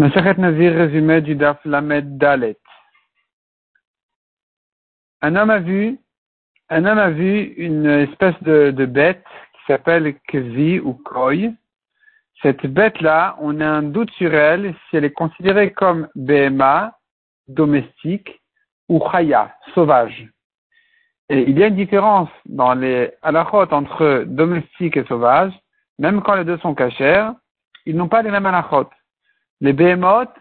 Nazir résumé du Daf Dalet. Un homme a vu, un homme a vu une espèce de, bête qui s'appelle Kvi ou Koi. Cette bête-là, on a un doute sur elle si elle est considérée comme BMA, domestique, ou Chaya, sauvage. Et il y a une différence dans les halachot entre domestique et sauvage, même quand les deux sont cachers, ils n'ont pas les mêmes halachot. Les behemoths,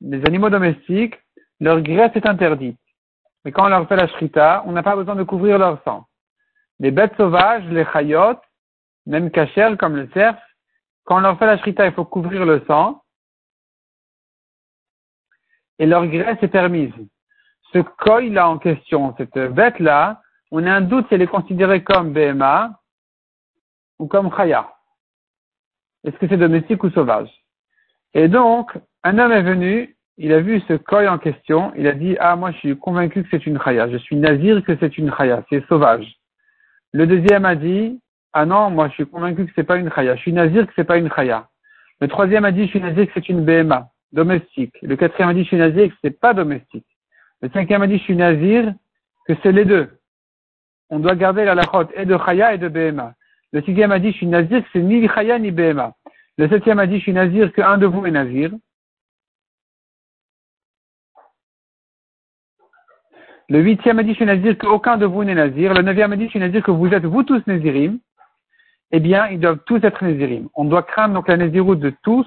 les animaux domestiques, leur graisse est interdite. Mais quand on leur fait la shrita, on n'a pas besoin de couvrir leur sang. Les bêtes sauvages, les chayot, même cachères comme le cerf, quand on leur fait la shrita, il faut couvrir le sang. Et leur graisse est permise. Ce koi-là en question, cette bête-là, on a un doute si elle est considérée comme BMA ou comme chaya. Est-ce que c'est domestique ou sauvage? Et donc, un homme est venu, il a vu ce koi en question, il a dit, ah, moi, je suis convaincu que c'est une chaya. Je suis nazir que c'est une chaya. C'est sauvage. Le deuxième a dit, ah non, moi, je suis convaincu que c'est pas une chaya. Je suis nazir que c'est pas une chaya. Le troisième a dit, je suis nazir que c'est une BMA, domestique. Le quatrième a dit, je suis nazir que c'est pas domestique. Le cinquième a dit, je suis nazir que c'est les deux. On doit garder la lachote et de chaya et de BMA. Le sixième a dit, je suis nazir que c'est ni chaya ni BMA. Le septième a dit, je suis nazir, qu'un de vous est nazir. Le huitième a dit, je suis nazir, qu'aucun de vous n'est nazir. Le neuvième a dit, je suis nazir, que vous êtes vous tous nazirim. Eh bien, ils doivent tous être nazirim. On doit craindre donc la naziroute de tous.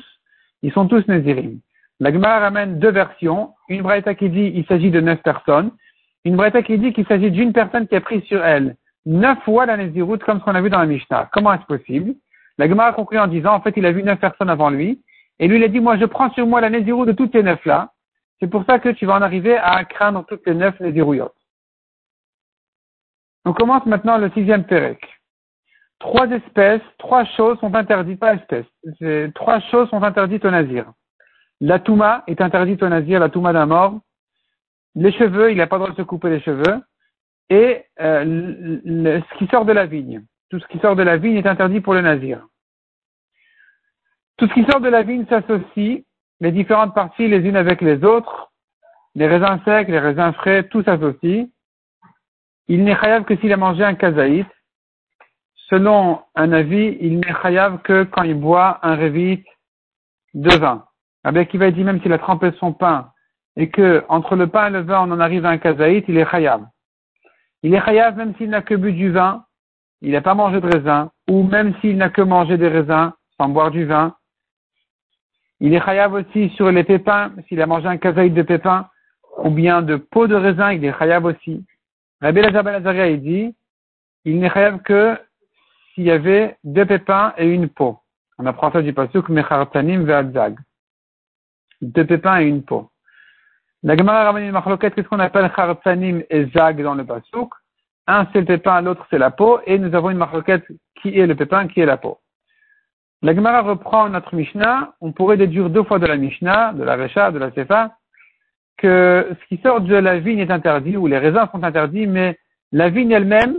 Ils sont tous nazirim. La Gemara ramène deux versions. Une braïta qui dit, il s'agit de neuf personnes. Une braïta qui dit qu'il s'agit d'une personne qui a pris sur elle neuf fois la naziroute, comme ce qu'on a vu dans la Mishnah. Comment est-ce possible? La Gemara a conclu en disant, en fait, il a vu neuf personnes avant lui, et lui, il a dit, moi, je prends sur moi la Nézirou de toutes ces neuf-là. C'est pour ça que tu vas en arriver à craindre toutes les neuf Nézirouillotes. On commence maintenant le sixième Pérec. Trois espèces, trois choses sont interdites, pas espèces, trois choses sont interdites au Nazir. La Touma est interdite au Nazir, la Touma d'un mort. Les cheveux, il n'a pas le droit de se couper les cheveux. Et euh, ce qui sort de la vigne. Tout ce qui sort de la vigne est interdit pour le Nazir. Tout ce qui sort de la vigne s'associe, les différentes parties les unes avec les autres, les raisins secs, les raisins frais, tout s'associe. Il n'est chayav que s'il a mangé un kazaït. Selon un avis, il n'est chayav que quand il boit un revit de vin. Avec va dit même s'il a trempé son pain et que entre le pain et le vin on en arrive à un kazaït, il est chayav. Il est chayav même s'il n'a que bu du vin, il n'a pas mangé de raisin, ou même s'il n'a que mangé des raisins sans boire du vin, il est chayav aussi sur les pépins, s'il a mangé un kazaïd de pépins, ou bien de peau de raisin, il est chayav aussi. Rabbi Lazar ben il dit, il n'est chayav que s'il y avait deux pépins et une peau. On apprend ça du pasuk mechartanim ve'adzag. Deux pépins et une peau. La Gemara ramène une marloquette, qu'est-ce qu'on appelle chartanim et zag dans le pasuk? Un c'est le pépin, l'autre c'est la peau, et nous avons une marloquette qui est le pépin, qui est la peau. La Gemara reprend notre Mishnah, on pourrait déduire deux fois de la Mishnah, de la Recha, de la Sefa, que ce qui sort de la vigne est interdit, ou les raisins sont interdits, mais la vigne elle-même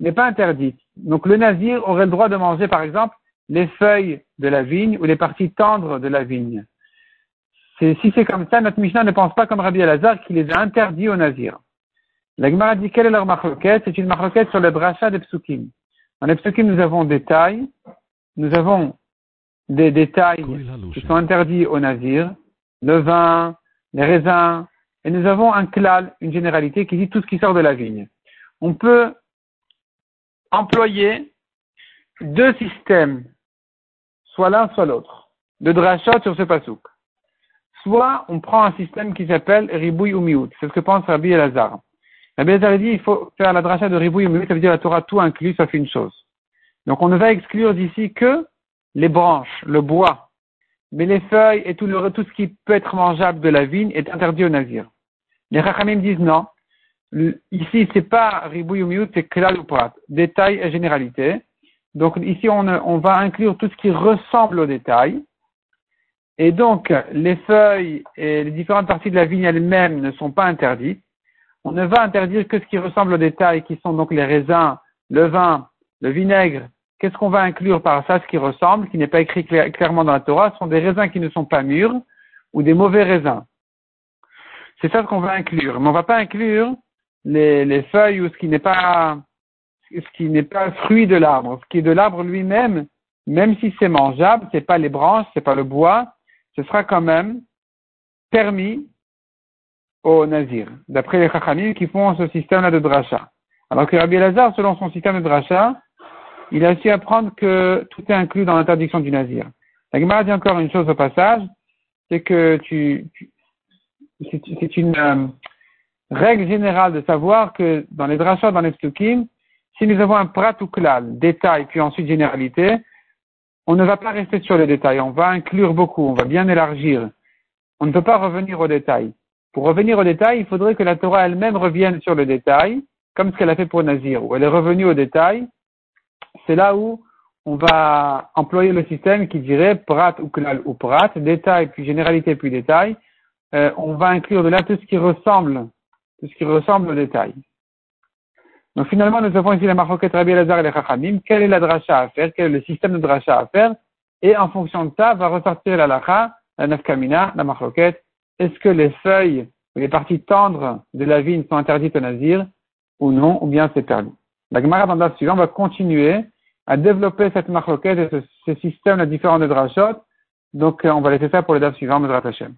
n'est pas interdite. Donc le nazir aurait le droit de manger, par exemple, les feuilles de la vigne ou les parties tendres de la vigne. si c'est comme ça, notre Mishnah ne pense pas comme Rabbi Elazar qui les a interdits au nazir. La Gemara dit quelle est leur marloquette? C'est une marloquette sur le brachat des psukim. Dans les psukim, nous avons des tailles nous avons des détails qui sont interdits au nazir, le vin, les raisins, et nous avons un klal, une généralité qui dit tout ce qui sort de la vigne. On peut employer deux systèmes, soit l'un, soit l'autre, de drachat sur ce pasouk. Soit on prend un système qui s'appelle ribouille ou miout, c'est ce que pense Rabbi Elazar. Rabbi Elazar dit il faut faire la drachat de ribouille ou miout, ça veut dire la Torah tout inclus sauf une chose. Donc on ne va exclure d'ici que les branches, le bois. Mais les feuilles et tout, ce qui peut être mangeable de la vigne est interdit au navire. Les Rachamim disent non. Ici, c'est pas ribouille ou c'est klal ou prat. Détail et généralité. Donc ici, on, on va inclure tout ce qui ressemble au détail. Et donc, les feuilles et les différentes parties de la vigne elles-mêmes ne sont pas interdites. On ne va interdire que ce qui ressemble au détail, qui sont donc les raisins, le vin, le vinaigre Qu'est-ce qu'on va inclure par ça, ce qui ressemble, qui n'est pas écrit clairement dans la Torah Ce sont des raisins qui ne sont pas mûrs, ou des mauvais raisins. C'est ça ce qu'on va inclure. Mais on ne va pas inclure les, les feuilles ou ce qui n'est pas ce qui n'est pas fruit de l'arbre. Ce qui est de l'arbre lui-même, même si c'est mangeable, c'est pas les branches, c'est pas le bois, ce sera quand même permis au nazir, d'après les chachamim qui font ce système-là de dracha. Alors que Rabbi Lazar, selon son système de dracha, il a su apprendre que tout est inclus dans l'interdiction du nazir. La Gemara dit encore une chose au passage, c'est que c'est une euh, règle générale de savoir que dans les drachas, dans les psukim, si nous avons un prat ou klal, détail, puis ensuite généralité, on ne va pas rester sur les détails, on va inclure beaucoup, on va bien élargir. On ne peut pas revenir aux détails. Pour revenir aux détails, il faudrait que la Torah elle-même revienne sur le détail, comme ce qu'elle a fait pour Nazir, où elle est revenue au détail. C'est là où on va employer le système qui dirait prat ou klal ou prat, détail puis généralité puis détail. Euh, on va inclure de là tout ce qui ressemble, tout ce qui ressemble au détail. Donc finalement, nous avons ici la marroquette Rabbi Lazar et les Chachamim. Quelle est la dracha à faire? Quel est le système de dracha à faire? Et en fonction de ça, va ressortir la lacha, la nafkamina, la marroquette. Est-ce que les feuilles ou les parties tendres de la vigne sont interdites au nazir ou non, ou bien c'est permis? La Gemara dans le suivant va continuer à développer cette marroquette et ce, système, la différents de drachot. Donc, on va laisser ça pour les dates suivants, Mesrat Hashem.